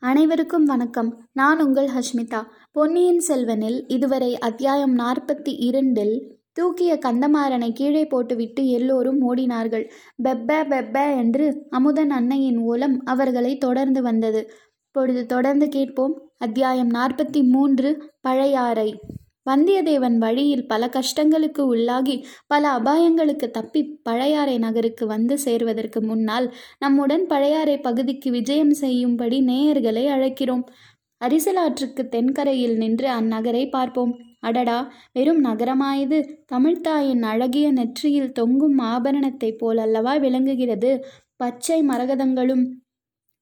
அனைவருக்கும் வணக்கம். நான் உங்கள் ஹஷ்மிதா. பொன்னியின் செல்வனில் இதுவரை அத்தியாயம் நாற்பத்தி இரண்டில் தூக்கிய கந்தமாறனை கீழே போட்டுவிட்டு எல்லோரும் ஓடினார்கள். பெப்ப பெப்ப என்று அமுதன் அன்னையின் ஓலம் அவர்களை தொடர்ந்து வந்தது. பொழுது தொடர்ந்து கேட்போம். அத்தியாயம் நாற்பத்தி மூன்று பழையாறை. வந்தியத்தேவன் வழியில் பல கஷ்டங்களுக்கு உள்ளாகி பல அபாயங்களுக்கு தப்பி பழையாறை நகருக்கு வந்து சேர்வதற்கு முன்னால் நம்முடன் பழையாறை பகுதிக்கு விஜயம் செய்யும்படி நேயர்களை அழைக்கிறோம். அரிசலாற்றுக்கு தென்கரையில் நின்று அந்நகரை பார்ப்போம். அடடா வெறும் நகரமாயது. தமிழ்த்தாயின் அழகிய நெற்றியில் தொங்கும் ஆபரணத்தைப் போல் அல்லவா விளங்குகிறது. பச்சை மரகதங்களும்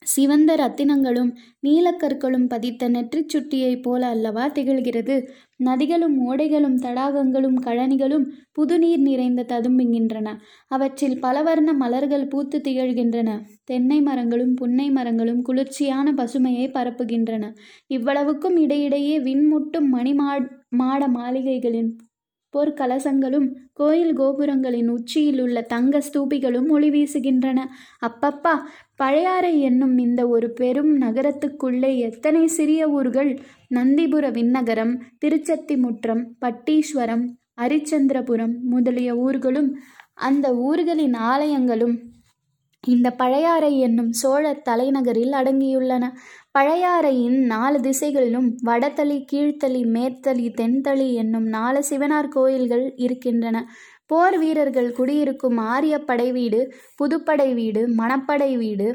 சிவந்த ரத்தினங்களும் நீலக்கற்களும் பதித்த நெற்றிச் சுட்டியைப் போல அல்லவா திகழ்கிறது. நதிகளும் ஓடைகளும் தடாகங்களும் கழனிகளும் புதுநீர் நிறைந்த ததும்புகின்றன. அவற்றில் பலவர்ண மலர்கள் பூத்து திகழ்கின்றன. தென்னை மரங்களும் புன்னை மரங்களும் குளிர்ச்சியான பசுமையை பரப்புகின்றன. இவ்வளவுக்கும் இடையிடையே விண்முட்டும் மணிமா மாட மாளிகைகளின் பொற்கலசங்களும் கோயில் கோபுரங்களின் உச்சியில் உள்ள தங்க ஸ்தூபிகளும் ஒளி வீசுகின்றன. அப்பப்பா பழையாறை என்னும் இந்த ஒரு பெரும் நகரத்துக்குள்ளே எத்தனை சிறிய ஊர்கள்? நந்திபுர விண்ணகரம் திருச்சத்திமுற்றம் பட்டீஸ்வரம் அரிச்சந்திரபுரம் முதலிய ஊர்களும் அந்த ஊர்களின் ஆலயங்களும் இந்த பழையாறை என்னும் சோழ தலைநகரில் அடங்கியுள்ளன. பழையாறையின் நாலு திசைகளிலும் வடதளி கீழ்த்தளி மேற்தளி தென்தளி என்னும் நாலு சிவனார் கோயில்கள் இருக்கின்றன. போர் வீரர்கள் குடியிருக்கும் ஆரியப்படை வீடு புதுப்படை வீடு மணப்படை வீடு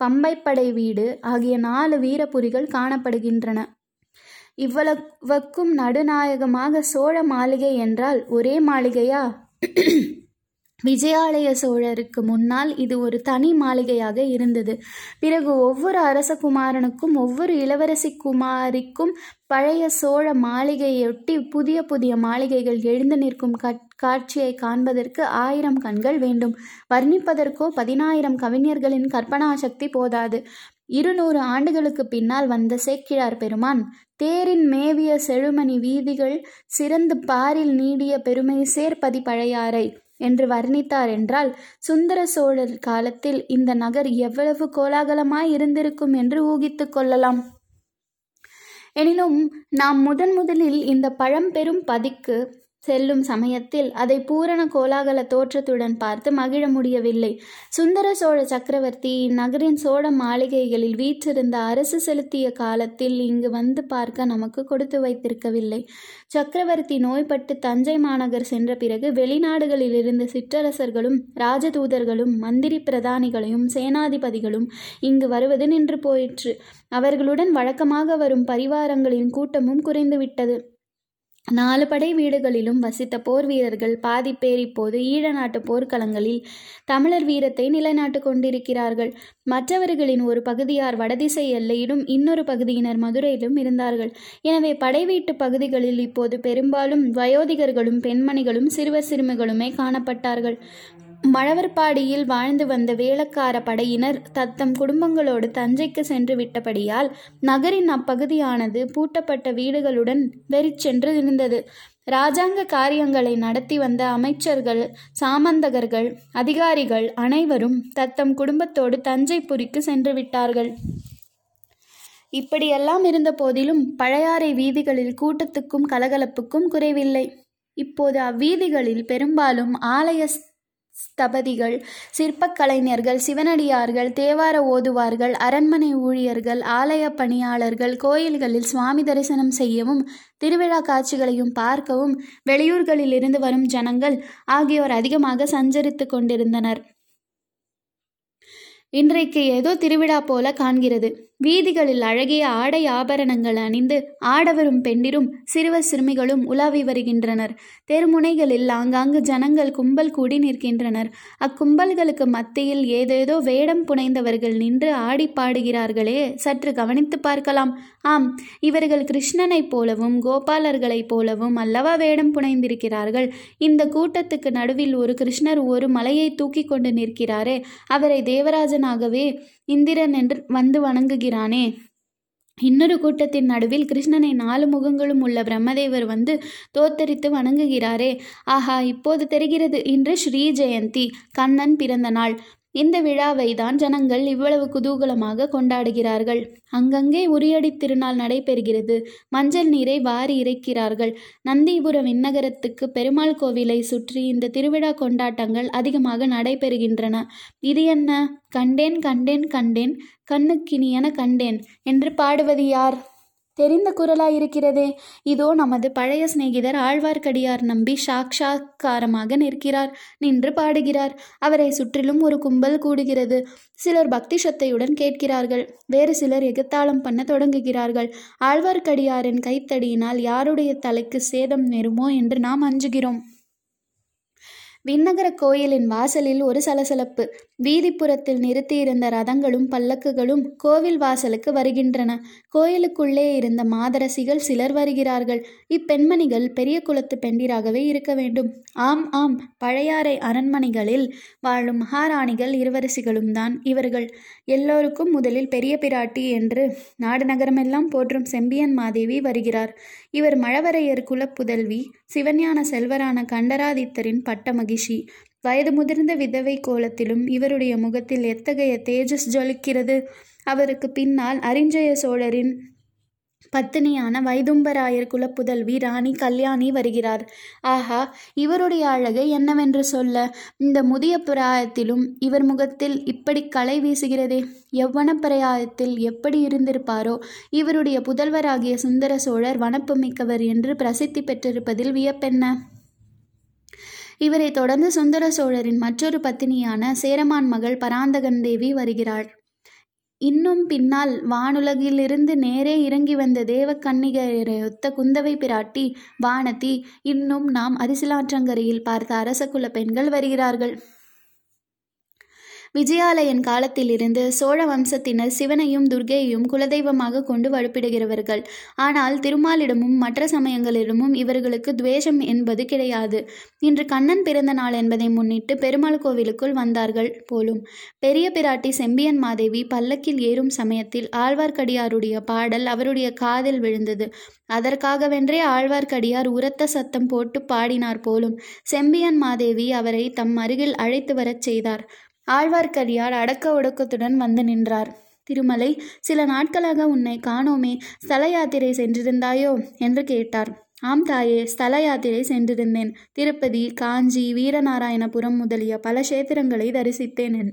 பம்பைப்படை வீடு ஆகிய நாலு வீரபுரிகள் காணப்படுகின்றன. இவ்வளவுக்கும் நடுநாயகமாக சோழ மாளிகை என்றால் ஒரே மாளிகையா? விஜயாலய சோழருக்கு முன்னால் இது ஒரு தனி மாளிகையாக இருந்தது. பிறகு ஒவ்வொரு அரசகுமாரனுக்கும் ஒவ்வொரு இளவரசி குமாரிக்கும் பழைய சோழ மாளிகையொட்டி புதிய புதிய மாளிகைகள் எழுந்து நிற்கும் காட்சியை காண்பதற்கு ஆயிரம் கண்கள் வேண்டும். வர்ணிப்பதற்கோ பதினாயிரம் கவிஞர்களின் கற்பனா சக்தி போதாது. இருநூறு ஆண்டுகளுக்கு பின்னால் வந்த சேக்கிழார் பெருமான் தேரின் மேவிய செழுமணி வீதிகள் சிறந்து பாரில் நீடிய பெருமை சேர்ப்பதி பழையாறை என்று வர்ணித்தார் என்றால் சுந்தர சோழர் காலத்தில் இந்த நகர் எவ்வளவு கோலாகலமாய் இருந்திருக்கும் என்று ஊகித்து கொள்ளலாம். எனினும் நாம் முதன் முதலில் இந்த பழம்பெரும் பதிக்கு செல்லும் சமயத்தில் அதை பூரண கோலாகல தோற்றத்துடன் பார்த்து மகிழ முடியவில்லை. சுந்தர சோழ சக்கரவர்த்தி இந்நகரின் சோழ மாளிகைகளில் வீற்றிருந்த அரசு செலுத்திய காலத்தில் இங்கு வந்து பார்க்க நமக்கு கொடுத்து வைத்திருக்கவில்லை. சக்கரவர்த்தி நோய்பட்டு தஞ்சை மாநகர் சென்ற பிறகு வெளிநாடுகளில் இருந்து சிற்றரசர்களும் ராஜதூதர்களும் மந்திரி பிரதானிகளையும் சேனாதிபதிகளும் இங்கு வருவது நின்று போயிற்று. அவர்களுடன் வழக்கமாக வரும் பரிவாரங்களின் கூட்டமும் குறைந்துவிட்டது. நாலு படை வீடுகளிலும் வசித்த போர் வீரர்கள் பாதி பேர் இப்போது ஈழ நாட்டு போர்க்களங்களில் தமிழர் வீரத்தை நிலைநாட்டு கொண்டிருக்கிறார்கள். மற்றவர்களின் ஒரு பகுதியார் வடதிசை எல்லையிலும் இன்னொரு பகுதியினர் மதுரையிலும் இருந்தார்கள். எனவே படை வீட்டு பகுதிகளில் இப்போது பெரும்பாலும் வயோதிகர்களும் பெண்மணிகளும் சிறுவர் சிறுமிகளுமே காணப்பட்டார்கள். மழவர்பாடியில் வாழ்ந்து வந்த வேளக்கார படையினர் தத்தம் குடும்பங்களோடு தஞ்சைக்கு சென்று விட்டபடியால் நகரின் அப்பகுதியானது பூட்டப்பட்ட வீடுகளுடன் வெறிச்சென்று இருந்தது இராஜாங்க காரியங்களை நடத்தி வந்த அமைச்சர்கள் சாமந்தகர்கள் அதிகாரிகள் அனைவரும் தத்தம் குடும்பத்தோடு தஞ்சைபுரிக்கு சென்று விட்டார்கள். இப்படியெல்லாம் இருந்த போதிலும் பழையாறை வீதிகளில் கூட்டத்துக்கும் கலகலப்புக்கும் குறைவில்லை. இப்போது அவ்வீதிகளில் பெரும்பாலும் ஆலய ஸ்தபதிகள் சிற்பக்கலைஞர்கள் சிவனடியார்கள் தேவார ஓதுவார்கள் அரண்மனை ஊழியர்கள் ஆலய பணியாளர்கள் கோயில்களில் சுவாமி தரிசனம் செய்யவும் திருவிழா காட்சிகளையும் பார்க்கவும் வெளியூர்களில் இருந்து வரும் ஜனங்கள் ஆகியோர் அதிகமாக சஞ்சரித்து கொண்டிருந்தனர். இன்றைக்கு ஏதோ திருவிழா போல காண்கிறது. வீதிகளில் அழகிய ஆடை ஆபரணங்கள் அணிந்து ஆடவரும் பெண்டிரும் சிறுவர் சிறுமிகளும் உலாவி வருகின்றனர். தெருமுனைகளில் ஆங்காங்கு ஜனங்கள் கும்பல் கூடி நிற்கின்றனர். அக்கும்பல்களுக்கு மத்தியில் ஏதேதோ வேடம் புனைந்தவர்கள் நின்று ஆடி பாடுகிறார்களே சற்று கவனித்து பார்க்கலாம். ஆம் இவர்கள் கிருஷ்ணனைப் போலவும் கோபாலர்களைப் போலவும் அல்லவா வேடம் புனைந்திருக்கிறார்கள்? இந்த கூட்டத்துக்கு நடுவில் ஒரு கிருஷ்ணர் ஒரு மலையை தூக்கி கொண்டு நிற்கிறாரே அவரை தேவராஜன் தேவராஜனாகவே இந்திரன் என்று வந்து வணங்குகிறானே. இன்னொரு கூட்டத்தின் நடுவில் கிருஷ்ணனை நாலு முகங்களும் உள்ள பிரம்மதேவர் வந்து தோத்தரித்து வணங்குகிறாரே. ஆஹா இப்போது தெரிகிறது இன்று ஸ்ரீ ஜெயந்தி கண்ணன் பிறந்த நாள். இந்த விழாவை தான் ஜனங்கள் இவ்வளவு குதூகலமாக கொண்டாடுகிறார்கள். அங்கங்கே உரியடி திருநாள் நடைபெறுகிறது. மஞ்சள் நீரை வாரி இறைக்கிறார்கள். நந்திபுர விண்ணகரத்துக்கு பெருமாள் கோவிலை சுற்றி இந்த திருவிழா கொண்டாட்டங்கள் அதிகமாக நடைபெறுகின்றன. இது என்ன? கண்டேன் கண்டேன் கண்டேன் கண்ணுக்கினியன கண்டேன் என்று பாடுவது யார்? தெரிந்த குரலாயிருக்கிறதே. இதோ நமது பழைய சிநேகிதர் ஆழ்வார்க்கடியார் நம்பி சாக்ஷாக்காரமாக நிற்கிறார் நின்று பாடுகிறார். அவரை சுற்றிலும் ஒரு கும்பல் கூடுகிறது. சிலர் பக்தி சத்தையுடன் கேட்கிறார்கள். வேறு சிலர் எகத்தாளம் பண்ண தொடங்குகிறார்கள். ஆழ்வார்க்கடியாரின் கைத்தடியினால் யாருடைய தலைக்கு சேதம் நேருமோ என்று நாம் அஞ்சுகிறோம். விண்ணகர கோயிலின் வாசலில் ஒரு சலசலப்பு. வீதிப்புறத்தில் நிறுத்தியிருந்த ரதங்களும் பல்லக்குகளும் கோவில் வாசலுக்கு வருகின்றன. கோயிலுக்குள்ளே இருந்த மாதரசிகள் சிலர் வருகிறார்கள். இப்பெண்மணிகள் பெரிய குலத்து பெண்டிராகவே இருக்க வேண்டும். ஆம் ஆம் பழையாறை அரண்மனைகளில் வாழும் மகாராணிகள் இருவரசிகளும் தான் இவர்கள். எல்லோருக்கும் முதலில் பெரிய பிராட்டி என்று நாடு நகரமெல்லாம் போற்றும் செம்பியன் மாதேவி வருகிறார். இவர் மழவரையர் குலப்புதல்வி சிவஞான செல்வரான கண்டராதித்தரின் பட்ட மகிஷி வயது முதிர்ந்த விதவை கோலத்திலும் இவருடைய முகத்தில் எத்தகைய தேஜஸ் ஜொலிக்கிறது? அவருக்கு பின்னால் அரிஞ்சய சோழரின் பத்தினியான வைதும்பராயர் குலப்புதல்வி ராணி கல்யாணி வருகிறார். ஆஹா இவருடைய அழகை என்னவென்று சொல்ல? இந்த முதிய பிராயத்திலும் இவர் முகத்தில் இப்படி களை வீசுகிறதே. எவ்வன பிரயாயத்தில் எப்படி இருந்திருப்பாரோ? இவருடைய புதல்வராகிய சுந்தர சோழர் வனப்பு மிக்கவர் என்று பிரசித்தி பெற்றிருப்பதில் வியப்பென்ன? இவரை தொடர்ந்து சுந்தர சோழரின் மற்றொரு பத்தினியான சேரமான் மகள் பராந்தகன் தேவி வருகிறாள். இன்னும் பின்னால் வானுலகிலிருந்து நேரே இறங்கி வந்த தேவ குந்தவை பிராட்டி வானதி இன்னும் நாம் அரிசிலாற்றங்கரையில் பார்த்த அரசகுல பெண்கள் வருகிறார்கள். விஜயாலயன் காலத்திலிருந்து சோழ வம்சத்தினர் சிவனையும் துர்க்கையையும் குலதெய்வமாக கொண்டு வழிபடுகிறவர்கள். ஆனால் திருமாலிடமும் மற்ற சமயங்களிடமும் இவர்களுக்கு துவேஷம் என்பது கிடையாது. இன்று கண்ணன் பிறந்த நாள் என்பதை முன்னிட்டு பெருமாள் கோவிலுக்குள் வந்தார்கள் போலும். பெரிய பிராட்டி செம்பியன் மாதேவி பல்லக்கில் ஏறும் சமயத்தில் ஆழ்வார்க்கடியாருடைய பாடல் அவருடைய காதில் விழுந்தது. அதற்காகவென்றே ஆழ்வார்க்கடியார் உரத்த சத்தம் போட்டு பாடினார் போலும். செம்பியன் மாதேவி அவரை தம் அருகில் அழைத்து வரச் செய்தார். ஆழ்வார்க்கடியார் அடக்க ஒடுக்கத்துடன் வந்து நின்றார். திருமலை சில நாட்களாக உன்னை காணோமே ஸ்தல யாத்திரை சென்றிருந்தாயோ? என்று கேட்டார். ஆம் தாயே ஸ்தல யாத்திரை சென்றிருந்தேன். திருப்பதி காஞ்சி வீரநாராயணபுரம் முதலிய பல கஷேத்திரங்களை தரிசித்தேன்.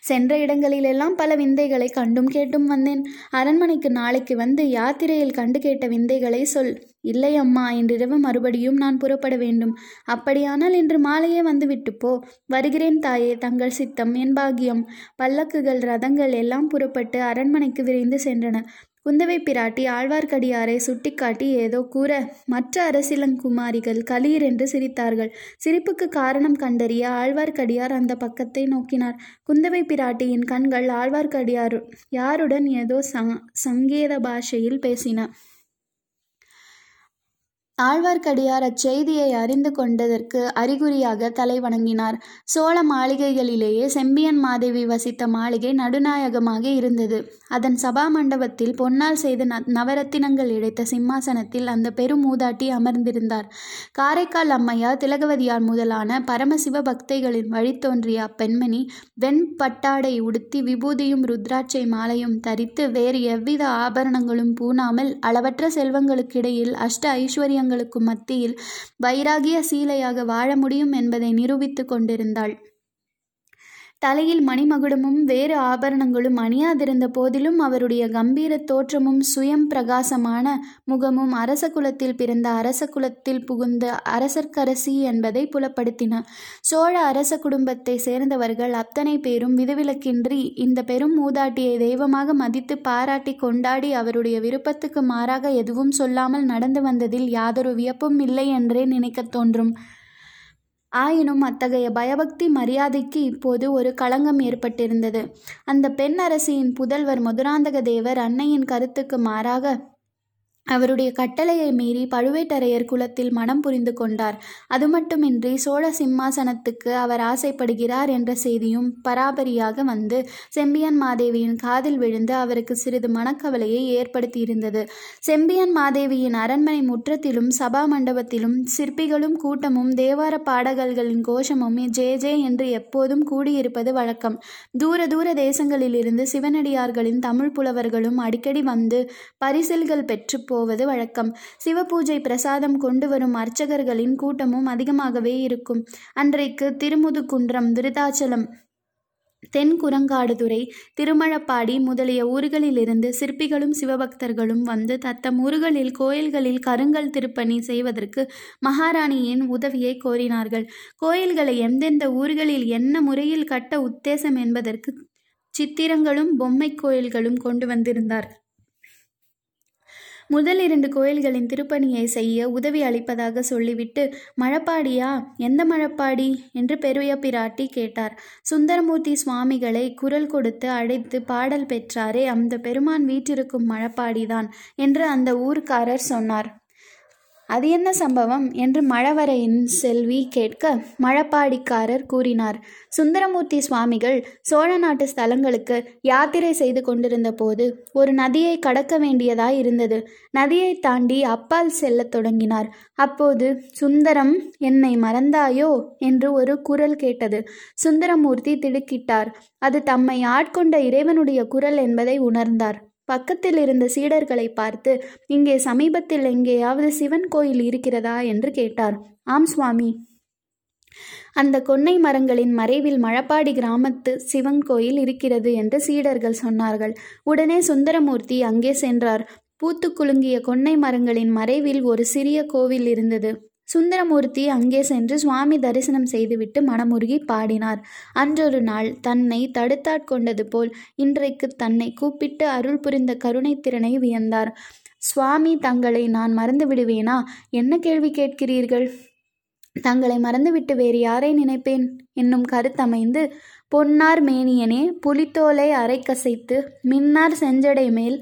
சென்ற இடங்களிலெல்லாம் பல விந்தைகளை கண்டும் கேட்டும் வந்தேன். அரண்மனைக்கு நாளைக்கு வந்து யாத்திரையில் கண்டு கேட்ட விந்தைகளை சொல். இல்லை அம்மா இன்றிரவு மறுபடியும் நான் புறப்பட வேண்டும். அப்படியானால் இன்று மாலையே வந்து விட்டு போ. வருகிறேன் தாயே தங்கள் சித்தம் என் பாகியம் பல்லக்குகள் ரதங்கள் எல்லாம் புறப்பட்டு அரண்மனைக்கு விரைந்து சென்றன. குந்தவை பிராட்டி ஆழ்வார்க்கடியாரை சுட்டிக்காட்டி ஏதோ கூற மற்ற அரசிலங்குமாரிகள் களீர் என்று சிரித்தார்கள். சிரிப்புக்கு காரணம் கண்டறிய ஆழ்வார்க்கடியார் அந்த பக்கத்தை நோக்கினார். குந்தவை பிராட்டியின் கண்கள் ஆழ்வார்க்கடியார் யாருடன் ஏதோ சங்கேத பாஷையில் பேசின. ஆழ்வார்க்கடியார் அச்செய்தியை அறிந்து கொண்டதற்கு அறிகுறியாக தலை வணங்கினார். சோழ மாளிகைகளிலேயே செம்பியன் மாதேவி வசித்த மாளிகை நடுநாயகமாக இருந்தது. அதன் சபா மண்டபத்தில் பொன்னால் செய்த நவரத்தினங்கள் இழைத்த சிம்மாசனத்தில் அந்த பெரும் மூதாட்டி அமர்ந்திருந்தார். காரைக்கால் அம்மையார் திலகவதியார் முதலான பரமசிவ பக்தைகளின் வழித்தோன்றிய அப்பெண்மணி வெண் பட்டாடை உடுத்தி விபூதியும் ருத்ராட்சை மாலையும் தரித்து வேறு எவ்வித ஆபரணங்களும் பூணாமல் அளவற்ற செல்வங்களுக்கிடையில் அஷ்ட ஐஸ்வர்ய மத்தியில் வைராகிய சீலையாக வாழ முடியும் என்பதை நிரூபித்து கொண்டிருந்தாள். தலையில் மணிமகுடமும் வேறு ஆபரணங்களும் அணியாதிருந்த போதிலும் அவருடைய கம்பீர தோற்றமும் சுயம் பிரகாசமான முகமும் அரச குலத்தில் பிறந்த அரச குலத்தில் புகுந்த அரசர்க்கரசி என்பதை புலப்படுத்தின. சோழ அரச குடும்பத்தை சேர்ந்தவர்கள் அத்தனை பேரும் விதிவிலக்கின்றி இந்த பெரும் மூதாட்டியை தெய்வமாக மதித்து பாராட்டி கொண்டாடி அவருடைய விருப்பத்துக்கு மாறாக எதுவும் சொல்லாமல் நடந்து வந்ததில் யாதொரு வியப்பும் இல்லை என்றே நினைக்கத் தோன்றும். ஆயினும் அத்தகைய பயபக்தி மரியாதைக்கு இப்போது ஒரு களங்கம் ஏற்பட்டிருந்தது. அந்த பெண் அரசியின் புதல்வர் மதுராந்தக தேவர் அன்னையின் கருத்துக்கு மாறாக அவருடைய கட்டளையை மீறி பழுவேட்டரையர் குலத்தில் மனம் புரிந்து கொண்டார். அது மட்டுமின்றி சோழ சிம்மாசனத்துக்கு அவர் ஆசைப்படுகிறார் என்ற செய்தியும் பராபரியாக வந்து செம்பியன் மாதேவியின் காதில் விழுந்து அவருக்கு சிறிது மனக்கவலையை ஏற்படுத்தியிருந்தது. செம்பியன் மாதேவியின் அரண்மனை முற்றத்திலும் சபா மண்டபத்திலும் சிற்பிகளும் கூட்டமும் தேவார பாடகர்களின் கோஷமும் ஜே ஜே என்று எப்போதும் கூடியிருப்பது வழக்கம். தூர தூர தேசங்களிலிருந்து சிவனடியார்களின் தமிழ் புலவர்களும் அடிக்கடி வந்து பரிசில்கள் பெற்று போவது வழக்கம். சிவபூஜை பிரசாதம் கொண்டு வரும் அர்ச்சகர்களின் கூட்டமும் அதிகமாகவே இருக்கும். அன்றைக்கு திருமுதுகுன்றம் விருதாச்சலம் தென் குரங்காடுதுறை திருமழப்பாடி முதலிய ஊர்களிலிருந்து சிற்பிகளும் சிவபக்தர்களும் வந்து தத்தம் ஊர்களில் கோயில்களில் கருங்கல் திருப்பணி செய்வதற்கு மகாராணியின் உதவியை கோரினார்கள். கோயில்களை எந்தெந்த ஊர்களில் என்ன முறையில் கட்ட உத்தேசம் என்பதற்கு சித்திரங்களும் பொம்மை கோயில்களும் கொண்டு வந்திருந்தார். முதல் இரண்டு கோயில்களின் திருப்பணியை செய்ய உதவி அளிப்பதாக சொல்லிவிட்டு மழப்பாடியா? எந்த மழப்பாடி? என்று பெரிய பிராட்டி கேட்டார். சுந்தரமூர்த்தி சுவாமிகளை குரல் கொடுத்து அழைத்து பாடல் பெற்றாரே அந்த பெருமான் வீற்றிருக்கும் மழப்பாடிதான் என்று அந்த ஊர்க்காரர் சொன்னார். அது என்ன சம்பவம்? என்று மழவரையின் செல்வி கேட்க மழப்பாடிக்காரர் கூறினார். சுந்தரமூர்த்தி சுவாமிகள் சோழ நாட்டு ஸ்தலங்களுக்கு யாத்திரை செய்து கொண்டிருந்த போது ஒரு நதியை கடக்க வேண்டியதாய் இருந்தது. நதியை தாண்டி அப்பால் செல்லத் தொடங்கினார். அப்போது சுந்தரம் என்னை மறந்தாயோ? என்று ஒரு குரல் கேட்டது. சுந்தரமூர்த்தி திடுக்கிட்டார். அது தம்மை ஆட்கொண்ட இறைவனுடைய குரல் என்பதை உணர்ந்தார். பக்கத்தில் இருந்த சீடர்களை பார்த்து இங்கே சமீபத்தில் எங்கேயாவது சிவன் கோயில் இருக்கிறதா? என்று கேட்டார். ஆம் சுவாமி. அந்த கொன்னை மரங்களின் மறைவில் மழப்பாடி கிராமத்து சிவன் கோயில் இருக்கிறது என்று சீடர்கள் சொன்னார்கள். உடனே சுந்தரமூர்த்தி அங்கே சென்றார். பூத்து குலுங்கிய கொன்னை மரங்களின் மறைவில் ஒரு சிறிய கோவில் இருந்தது. சுந்தரமூர்த்தி அங்கே சென்று சுவாமி தரிசனம் செய்துவிட்டு மனமுருகி பாடினார். அன்றொரு நாள் தன்னை தடுத்தாட்கொண்டது போல் இன்றைக்கு தன்னை கூப்பிட்டு அருள் புரிந்த கருணைத்திறனை வியந்தார். சுவாமி தங்களை நான் மறந்து விடுவேனா? என்ன கேள்வி கேட்கிறீர்கள்? தங்களை மறந்துவிட்டு வேறு யாரை நினைப்பேன்? என்னும் கருத்தமைந்து பொன்னார் மேனியனே புலித்தோலை அரைக்கசைத்து மின்னார் செஞ்சடை மேல்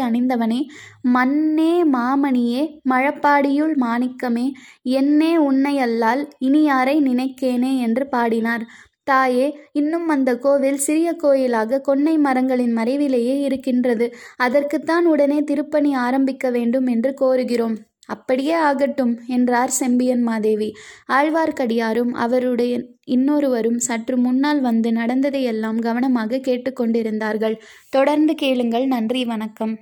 அணிந்தவனே மன்னே மாமணியே மழப்பாடியுள் மாணிக்கமே என்னே உன்னை அல்லால் இனி யாரை நினைக்கேனே என்று பாடினார். தாயே இன்னும் அந்த கோவில் சிறிய கோயிலாக கொன்னை மரங்களின் மறைவிலேயே இருக்கின்றது. அதற்குத்தான் உடனே திருப்பணி ஆரம்பிக்க வேண்டும் என்று கோருகிறோம். அப்படியே ஆகட்டும் என்றார் செம்பியன் மாதேவி. ஆழ்வார்க்கடியாரும் அவருடைய இன்னொருவரும் சற்று முன்னால் வந்து நடந்ததையெல்லாம் கவனமாக கேட்டுக்கொண்டிருந்தார்கள் தொடர்ந்து கேளுங்கள். நன்றி வணக்கம்.